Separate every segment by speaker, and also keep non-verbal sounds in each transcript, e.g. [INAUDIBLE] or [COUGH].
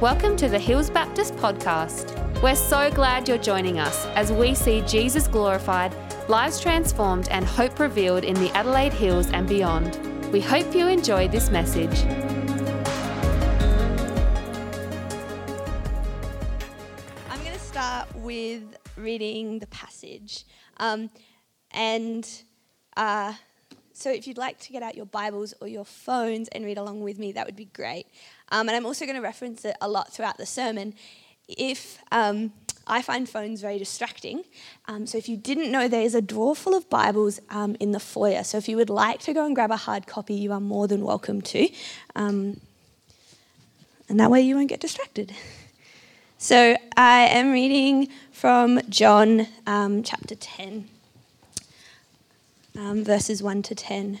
Speaker 1: Welcome to the Hills Baptist Podcast. We're so glad you're joining us as we see Jesus glorified, lives transformed, and hope revealed in the Adelaide Hills and beyond. We hope you enjoy this message.
Speaker 2: I'm going to start with reading the passage. Um, and uh, so if you'd like to get out your Bibles or your phones and read along with me, that would be great. Um, and I'm also going to reference it a lot throughout the sermon. If um, I find phones very distracting, um, so if you didn't know, there is a drawer full of Bibles um, in the foyer. So if you would like to go and grab a hard copy, you are more than welcome to. Um, and that way you won't get distracted. [LAUGHS] So I am reading from John um, chapter 10 um, verses 1 to 10.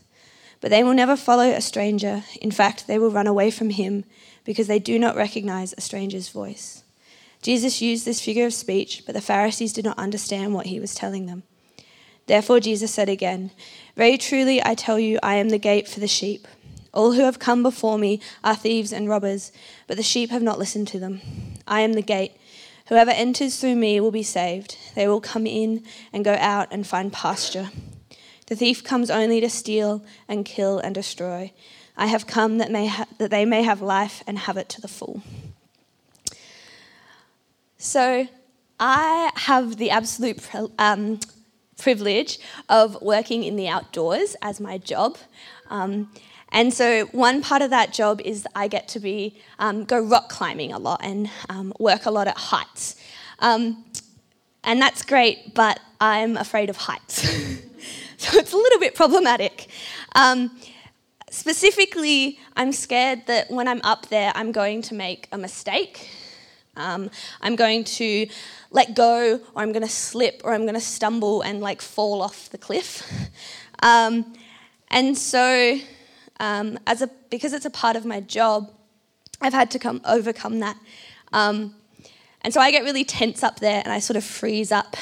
Speaker 2: But they will never follow a stranger. In fact, they will run away from him because they do not recognize a stranger's voice. Jesus used this figure of speech, but the Pharisees did not understand what he was telling them. Therefore, Jesus said again, Very truly, I tell you, I am the gate for the sheep. All who have come before me are thieves and robbers, but the sheep have not listened to them. I am the gate. Whoever enters through me will be saved. They will come in and go out and find pasture. The thief comes only to steal and kill and destroy. I have come that, may ha- that they may have life and have it to the full. So, I have the absolute um, privilege of working in the outdoors as my job. Um, and so, one part of that job is I get to be um, go rock climbing a lot and um, work a lot at heights. Um, and that's great, but I'm afraid of heights. [LAUGHS] [LAUGHS] So it's a little bit problematic. Um, specifically, I'm scared that when I'm up there, I'm going to make a mistake. Um, I'm going to let go, or I'm going to slip, or I'm going to stumble and like fall off the cliff. [LAUGHS] Um, and so, um, as a because it's a part of my job, I've had to come overcome that. Um, and so I get really tense up there, and I sort of freeze up.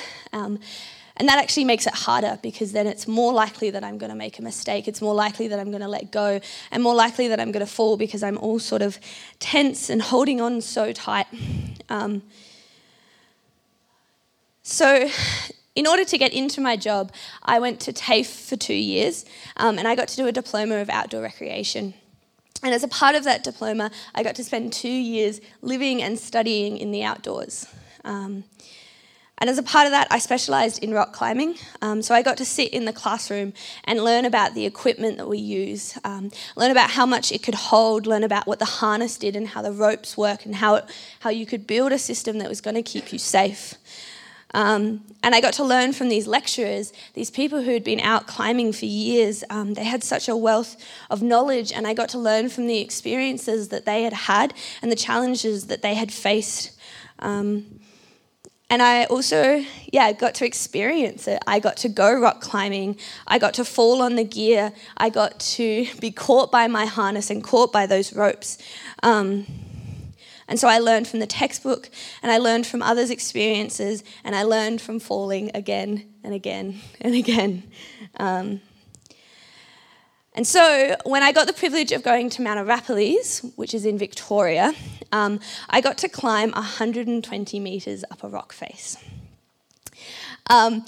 Speaker 2: And that actually makes it harder because then it's more likely that I'm going to make a mistake. It's more likely that I'm going to let go and more likely that I'm going to fall because I'm all sort of tense and holding on so tight. Um, so, in order to get into my job, I went to TAFE for two years um, and I got to do a diploma of outdoor recreation. And as a part of that diploma, I got to spend two years living and studying in the outdoors. Um, and as a part of that, I specialised in rock climbing. Um, so I got to sit in the classroom and learn about the equipment that we use, um, learn about how much it could hold, learn about what the harness did and how the ropes work and how, it, how you could build a system that was going to keep you safe. Um, and I got to learn from these lecturers, these people who had been out climbing for years. Um, they had such a wealth of knowledge, and I got to learn from the experiences that they had had and the challenges that they had faced. Um, and I also, yeah, got to experience it. I got to go rock climbing. I got to fall on the gear. I got to be caught by my harness and caught by those ropes. Um, and so I learned from the textbook and I learned from others' experiences and I learned from falling again and again and again. Um, and so, when I got the privilege of going to Mount Arapiles, which is in Victoria, um, I got to climb 120 metres up a rock face. Um,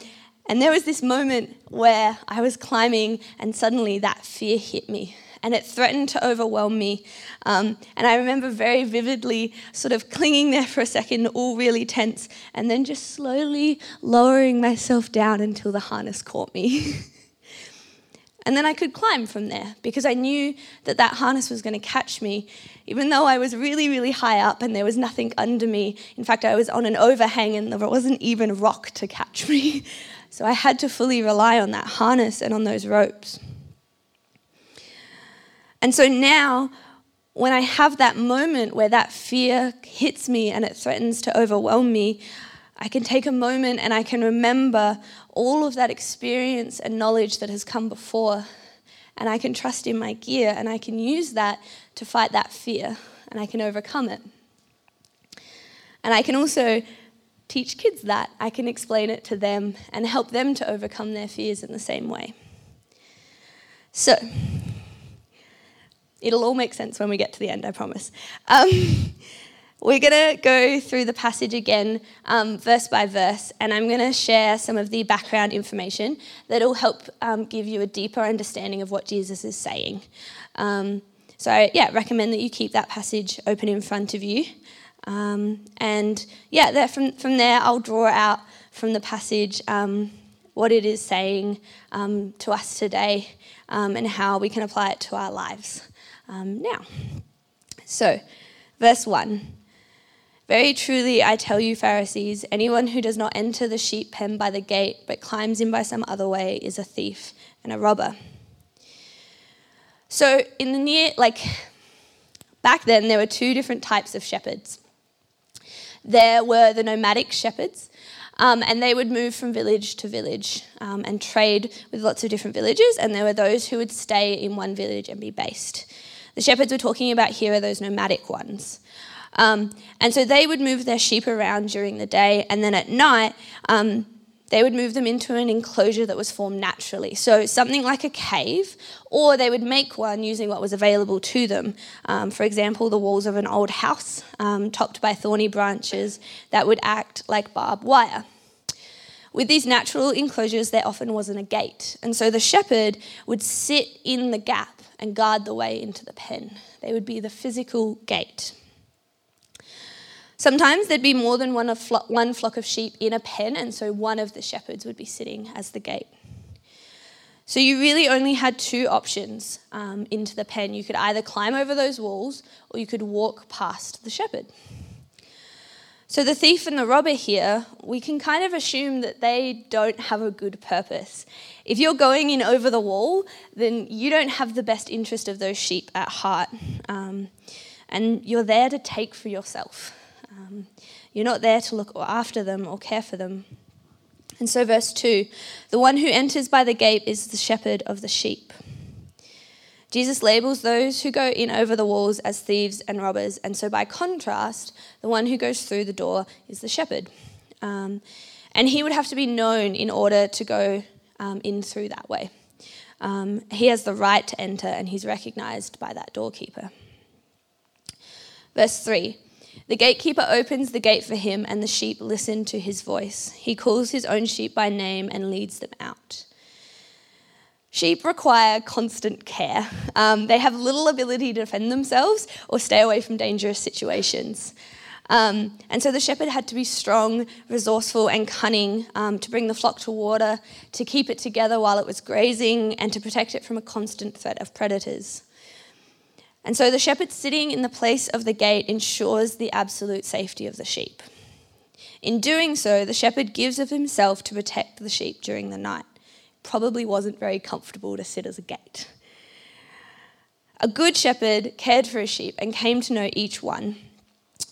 Speaker 2: and there was this moment where I was climbing, and suddenly that fear hit me, and it threatened to overwhelm me. Um, and I remember very vividly sort of clinging there for a second, all really tense, and then just slowly lowering myself down until the harness caught me. [LAUGHS] And then I could climb from there because I knew that that harness was going to catch me, even though I was really, really high up and there was nothing under me. In fact, I was on an overhang and there wasn't even rock to catch me. [LAUGHS] So I had to fully rely on that harness and on those ropes. And so now, when I have that moment where that fear hits me and it threatens to overwhelm me, I can take a moment and I can remember all of that experience and knowledge that has come before. And I can trust in my gear and I can use that to fight that fear and I can overcome it. And I can also teach kids that. I can explain it to them and help them to overcome their fears in the same way. So, it'll all make sense when we get to the end, I promise. Um, [LAUGHS] we're going to go through the passage again, um, verse by verse, and I'm going to share some of the background information that will help um, give you a deeper understanding of what Jesus is saying. Um, so, yeah, recommend that you keep that passage open in front of you. Um, and yeah, there, from, from there, I'll draw out from the passage um, what it is saying um, to us today and how we can apply it to our lives now. So, verse 1 Very truly, I tell you, Pharisees, anyone who does not enter the sheep pen by the gate but climbs in by some other way is a thief and a robber. So, in the near, like, back then, there were two different types of shepherds there were the nomadic shepherds, um, and they would move from village to village um, and trade with lots of different villages, and there were those who would stay in one village and be based. The shepherds we're talking about here are those nomadic ones. Um, and so they would move their sheep around during the day, and then at night, um, they would move them into an enclosure that was formed naturally. So, something like a cave, or they would make one using what was available to them. Um, for example, the walls of an old house um, topped by thorny branches that would act like barbed wire. With these natural enclosures, there often wasn't a gate, and so the shepherd would sit in the gap and guard the way into the pen. They would be the physical gate. Sometimes there'd be more than one, flo- one flock of sheep in a pen, and so one of the shepherds would be sitting as the gate. So you really only had two options um, into the pen. You could either climb over those walls or you could walk past the shepherd. So the thief and the robber here, we can kind of assume that they don't have a good purpose. If you're going in over the wall, then you don't have the best interest of those sheep at heart. Um, and you're there to take for yourself. Um, you're not there to look after them or care for them. And so, verse 2 the one who enters by the gate is the shepherd of the sheep. Jesus labels those who go in over the walls as thieves and robbers, and so by contrast, the one who goes through the door is the shepherd. Um, and he would have to be known in order to go um, in through that way. Um, he has the right to enter, and he's recognized by that doorkeeper. Verse 3 the gatekeeper opens the gate for him, and the sheep listen to his voice. He calls his own sheep by name and leads them out. Sheep require constant care. Um, they have little ability to defend themselves or stay away from dangerous situations. Um, and so the shepherd had to be strong, resourceful, and cunning um, to bring the flock to water, to keep it together while it was grazing, and to protect it from a constant threat of predators. And so the shepherd sitting in the place of the gate ensures the absolute safety of the sheep. In doing so, the shepherd gives of himself to protect the sheep during the night. Probably wasn't very comfortable to sit as a gate. A good shepherd cared for his sheep and came to know each one.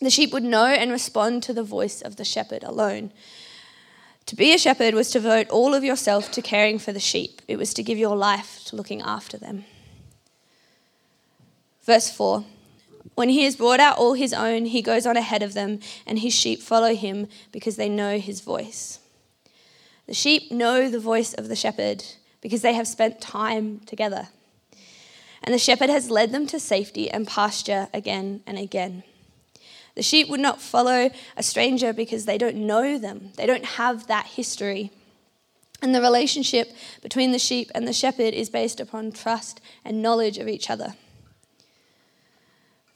Speaker 2: The sheep would know and respond to the voice of the shepherd alone. To be a shepherd was to devote all of yourself to caring for the sheep, it was to give your life to looking after them. Verse 4 When he has brought out all his own, he goes on ahead of them, and his sheep follow him because they know his voice. The sheep know the voice of the shepherd because they have spent time together. And the shepherd has led them to safety and pasture again and again. The sheep would not follow a stranger because they don't know them, they don't have that history. And the relationship between the sheep and the shepherd is based upon trust and knowledge of each other.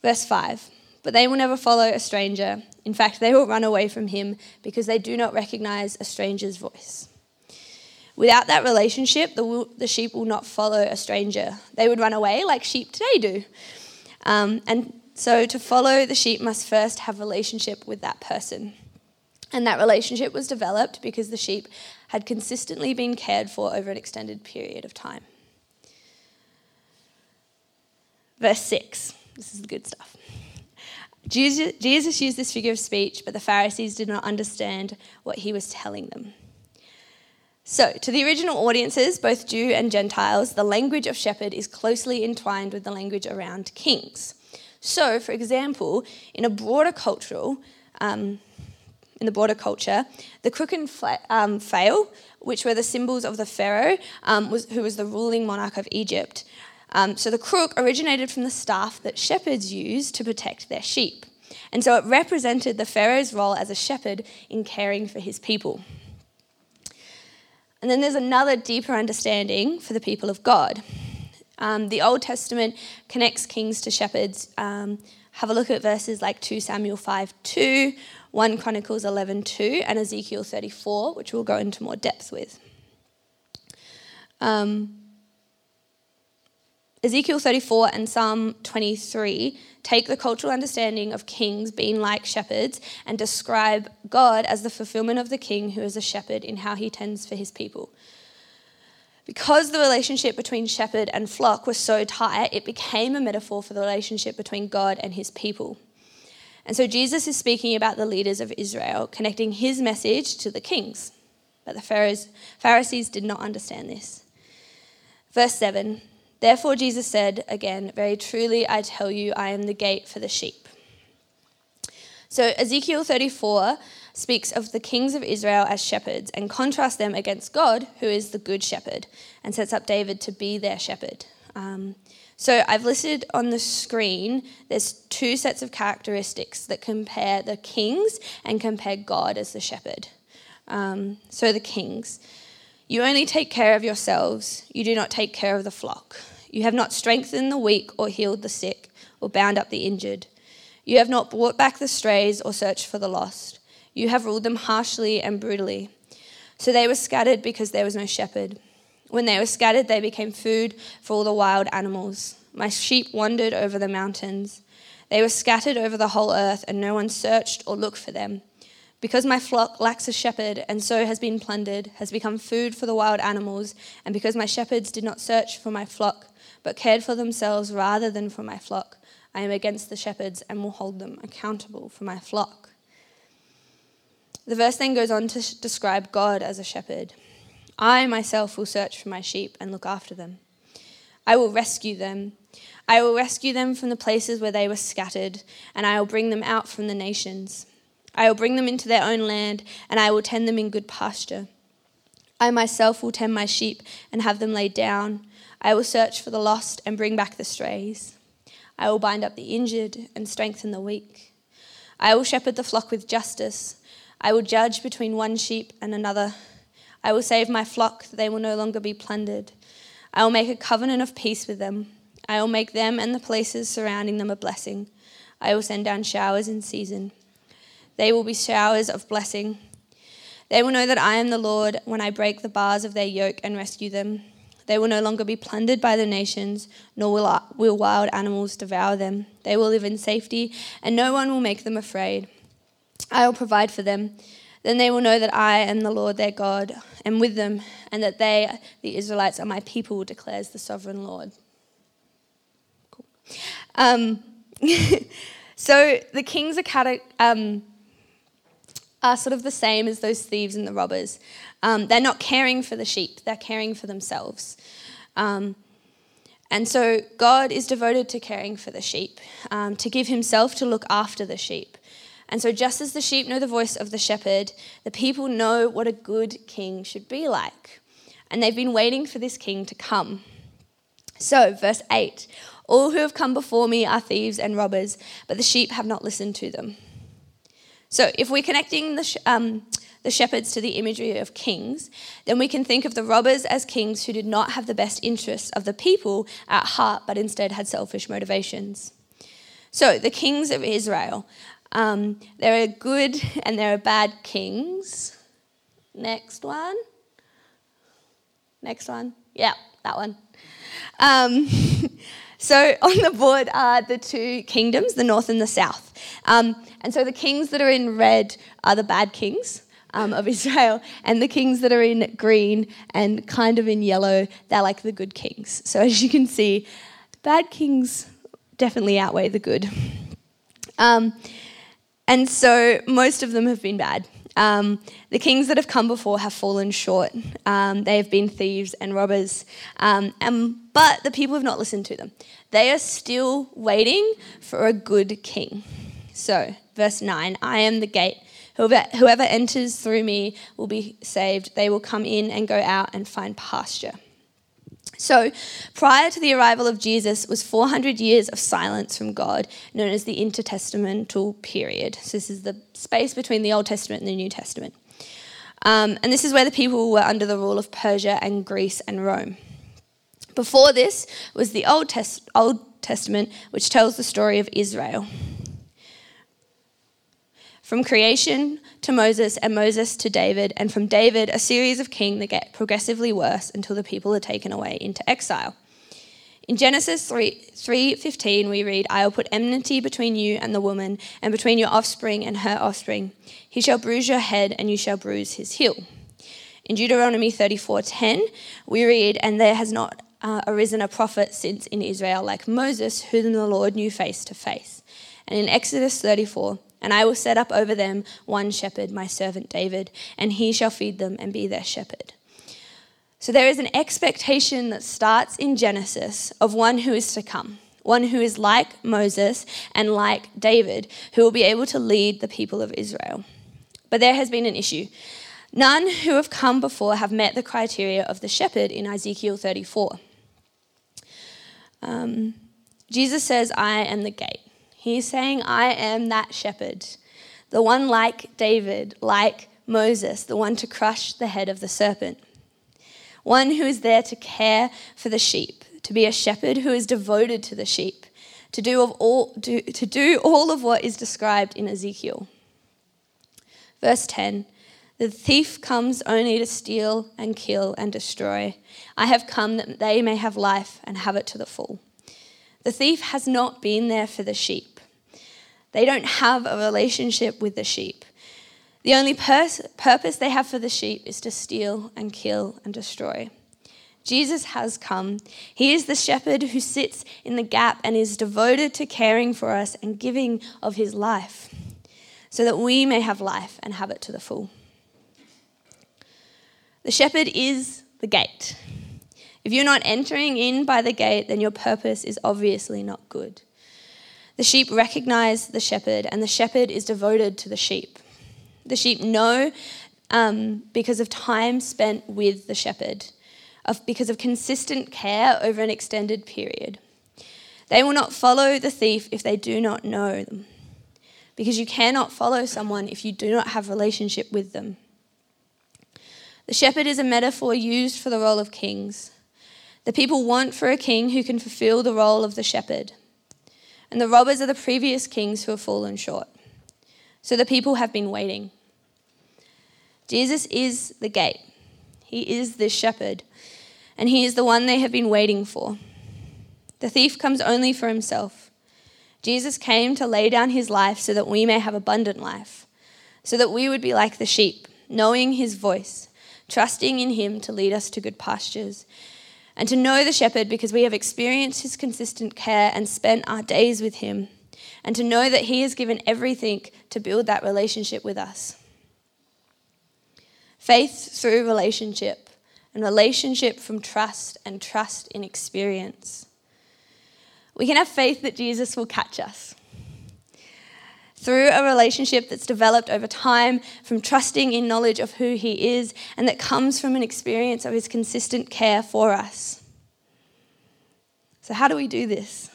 Speaker 2: Verse 5 But they will never follow a stranger. In fact, they will run away from him because they do not recognize a stranger's voice. Without that relationship, the, the sheep will not follow a stranger. They would run away like sheep today do. Um, and so to follow the sheep must first have relationship with that person. And that relationship was developed because the sheep had consistently been cared for over an extended period of time. Verse 6 this is the good stuff. Jesus used this figure of speech, but the Pharisees did not understand what he was telling them. So, to the original audiences, both Jew and Gentiles, the language of shepherd is closely entwined with the language around kings. So, for example, in a broader cultural, um, in the broader culture, the crook and fla- um, flail, which were the symbols of the pharaoh, um, was, who was the ruling monarch of Egypt. Um, so the crook originated from the staff that shepherds used to protect their sheep, and so it represented the pharaoh's role as a shepherd in caring for his people. And then there's another deeper understanding for the people of God. Um, the Old Testament connects kings to shepherds. Um, have a look at verses like 2 Samuel 5 2, 1 Chronicles 11 2, and Ezekiel 34, which we'll go into more depth with. Um, Ezekiel 34 and Psalm 23 take the cultural understanding of kings being like shepherds and describe God as the fulfillment of the king who is a shepherd in how he tends for his people. Because the relationship between shepherd and flock was so tight, it became a metaphor for the relationship between God and his people. And so Jesus is speaking about the leaders of Israel, connecting his message to the kings. But the Pharisees did not understand this. Verse 7 Therefore, Jesus said again, Very truly I tell you, I am the gate for the sheep. So, Ezekiel 34 speaks of the kings of Israel as shepherds and contrasts them against God, who is the good shepherd, and sets up David to be their shepherd. Um, so, I've listed on the screen, there's two sets of characteristics that compare the kings and compare God as the shepherd. Um, so, the kings. You only take care of yourselves, you do not take care of the flock. You have not strengthened the weak or healed the sick or bound up the injured. You have not brought back the strays or searched for the lost. You have ruled them harshly and brutally. So they were scattered because there was no shepherd. When they were scattered, they became food for all the wild animals. My sheep wandered over the mountains. They were scattered over the whole earth, and no one searched or looked for them. Because my flock lacks a shepherd, and so has been plundered, has become food for the wild animals, and because my shepherds did not search for my flock, but cared for themselves rather than for my flock. I am against the shepherds and will hold them accountable for my flock. The verse then goes on to describe God as a shepherd. I myself will search for my sheep and look after them. I will rescue them. I will rescue them from the places where they were scattered, and I will bring them out from the nations. I will bring them into their own land, and I will tend them in good pasture. I myself will tend my sheep and have them laid down. I will search for the lost and bring back the strays. I will bind up the injured and strengthen the weak. I will shepherd the flock with justice. I will judge between one sheep and another. I will save my flock that they will no longer be plundered. I will make a covenant of peace with them. I will make them and the places surrounding them a blessing. I will send down showers in season. They will be showers of blessing. They will know that I am the Lord when I break the bars of their yoke and rescue them. They will no longer be plundered by the nations, nor will, will wild animals devour them. They will live in safety, and no one will make them afraid. I will provide for them. Then they will know that I am the Lord their God, and with them, and that they, the Israelites, are my people, declares the sovereign Lord. Cool. Um, [LAUGHS] so the kings are, cate- um, are sort of the same as those thieves and the robbers. Um, they're not caring for the sheep, they're caring for themselves. Um, and so God is devoted to caring for the sheep, um, to give himself to look after the sheep. And so, just as the sheep know the voice of the shepherd, the people know what a good king should be like. And they've been waiting for this king to come. So, verse 8 All who have come before me are thieves and robbers, but the sheep have not listened to them. So, if we're connecting the, sh- um, the shepherds to the imagery of kings, then we can think of the robbers as kings who did not have the best interests of the people at heart, but instead had selfish motivations. So, the kings of Israel, um, there are good [LAUGHS] and there are bad kings. Next one. Next one. Yeah, that one. Um, [LAUGHS] so [LAUGHS] on the board are the two kingdoms, the north and the south. Um, and so the kings that are in red are the bad kings, um, of [LAUGHS] Israel, and the kings that are in green and kind of in yellow, they're like the good kings. So [LAUGHS] as you can see, the bad kings definitely outweigh the good. Um, and so most of them have been bad. Um, the kings that have come before have fallen short. Um, they have been thieves and robbers. Um, and, but the people have not listened to them. They are still waiting for a good king. So, verse 9 I am the gate. Whoever, whoever enters through me will be saved. They will come in and go out and find pasture. So, prior to the arrival of Jesus was 400 years of silence from God, known as the intertestamental period. So, this is the space between the Old Testament and the New Testament. Um, and this is where the people were under the rule of Persia and Greece and Rome. Before this was the Old, Test- Old Testament, which tells the story of Israel. From creation to Moses, and Moses to David, and from David, a series of kings that get progressively worse until the people are taken away into exile. In Genesis 3, 3.15, we read, I will put enmity between you and the woman, and between your offspring and her offspring. He shall bruise your head, and you shall bruise his heel. In Deuteronomy 34.10, we read, And there has not uh, arisen a prophet since in Israel like Moses, whom the Lord knew face to face. And in Exodus 34, and I will set up over them one shepherd, my servant David, and he shall feed them and be their shepherd. So there is an expectation that starts in Genesis of one who is to come, one who is like Moses and like David, who will be able to lead the people of Israel. But there has been an issue. None who have come before have met the criteria of the shepherd in Ezekiel 34. Um, Jesus says, I am the gate. He's saying, I am that shepherd, the one like David, like Moses, the one to crush the head of the serpent, one who is there to care for the sheep, to be a shepherd who is devoted to the sheep, to do, of all, to, to do all of what is described in Ezekiel. Verse 10 The thief comes only to steal and kill and destroy. I have come that they may have life and have it to the full. The thief has not been there for the sheep. They don't have a relationship with the sheep. The only pers- purpose they have for the sheep is to steal and kill and destroy. Jesus has come. He is the shepherd who sits in the gap and is devoted to caring for us and giving of his life so that we may have life and have it to the full. The shepherd is the gate. If you're not entering in by the gate, then your purpose is obviously not good. The sheep recognize the shepherd, and the shepherd is devoted to the sheep. The sheep know um, because of time spent with the shepherd, of, because of consistent care over an extended period. They will not follow the thief if they do not know them, because you cannot follow someone if you do not have relationship with them. The shepherd is a metaphor used for the role of kings. The people want for a king who can fulfill the role of the shepherd and the robbers are the previous kings who have fallen short. So the people have been waiting. Jesus is the gate, He is the shepherd, and He is the one they have been waiting for. The thief comes only for himself. Jesus came to lay down his life so that we may have abundant life, so that we would be like the sheep, knowing his voice, trusting in him to lead us to good pastures and to know the shepherd because we have experienced his consistent care and spent our days with him, and to know that he has given everything to build that relationship with us. Faith through relationship, and relationship from trust, and trust in experience. We can have faith that Jesus will catch us through a relationship that's developed over time from trusting in knowledge of who He is and that comes from an experience of His consistent care for us. So, how do we do this?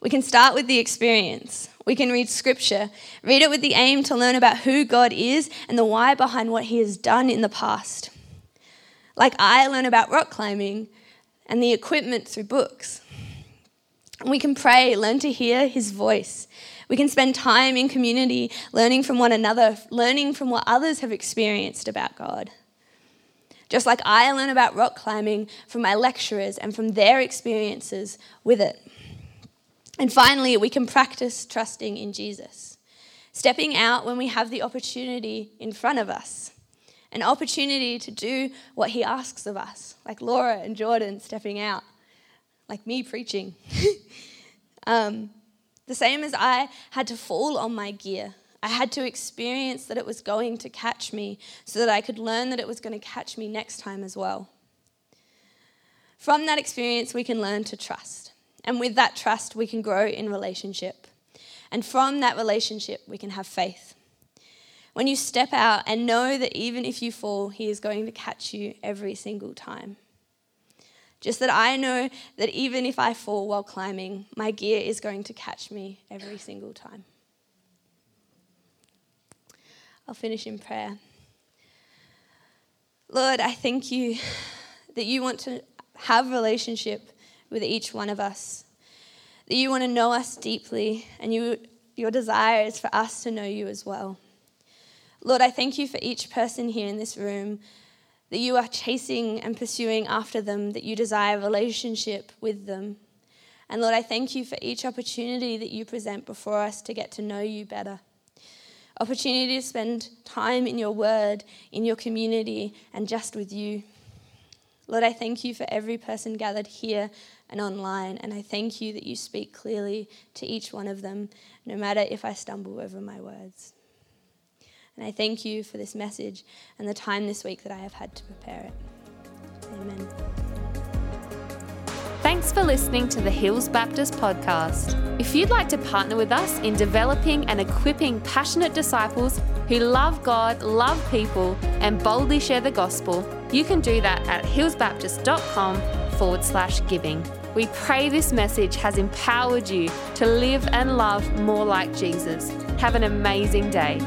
Speaker 2: We can start with the experience. We can read scripture, read it with the aim to learn about who God is and the why behind what He has done in the past. Like I learn about rock climbing and the equipment through books. We can pray, learn to hear His voice, we can spend time in community learning from one another, learning from what others have experienced about God. Just like I learn about rock climbing from my lecturers and from their experiences with it. And finally, we can practice trusting in Jesus, stepping out when we have the opportunity in front of us, an opportunity to do what He asks of us, like Laura and Jordan stepping out, like me preaching. [LAUGHS] um, The same as I had to fall on my gear. I had to experience that it was going to catch me so that I could learn that it was going to catch me next time as well. From that experience, we can learn to trust. And with that trust, we can grow in relationship. And from that relationship, we can have faith. When you step out and know that even if you fall, He is going to catch you every single time. Just that I know that even if I fall while climbing, my gear is going to catch me every single time. I'll finish in prayer. Lord, I thank you that you want to have relationship with each one of us. That you want to know us deeply and you, your desire is for us to know you as well. Lord, I thank you for each person here in this room that you are chasing and pursuing after them, that you desire a relationship with them. And Lord, I thank you for each opportunity that you present before us to get to know you better. Opportunity to spend time in your word, in your community, and just with you. Lord, I thank you for every person gathered here and online, and I thank you that you speak clearly to each one of them, no matter if I stumble over my words. And I thank you for this message and the time this week that I have had to prepare it. Amen.
Speaker 1: Thanks for listening to the Hills Baptist podcast. If you'd like to partner with us in developing and equipping passionate disciples who love God, love people, and boldly share the gospel, you can do that at hillsbaptist.com forward slash giving. We pray this message has empowered you to live and love more like Jesus. Have an amazing day.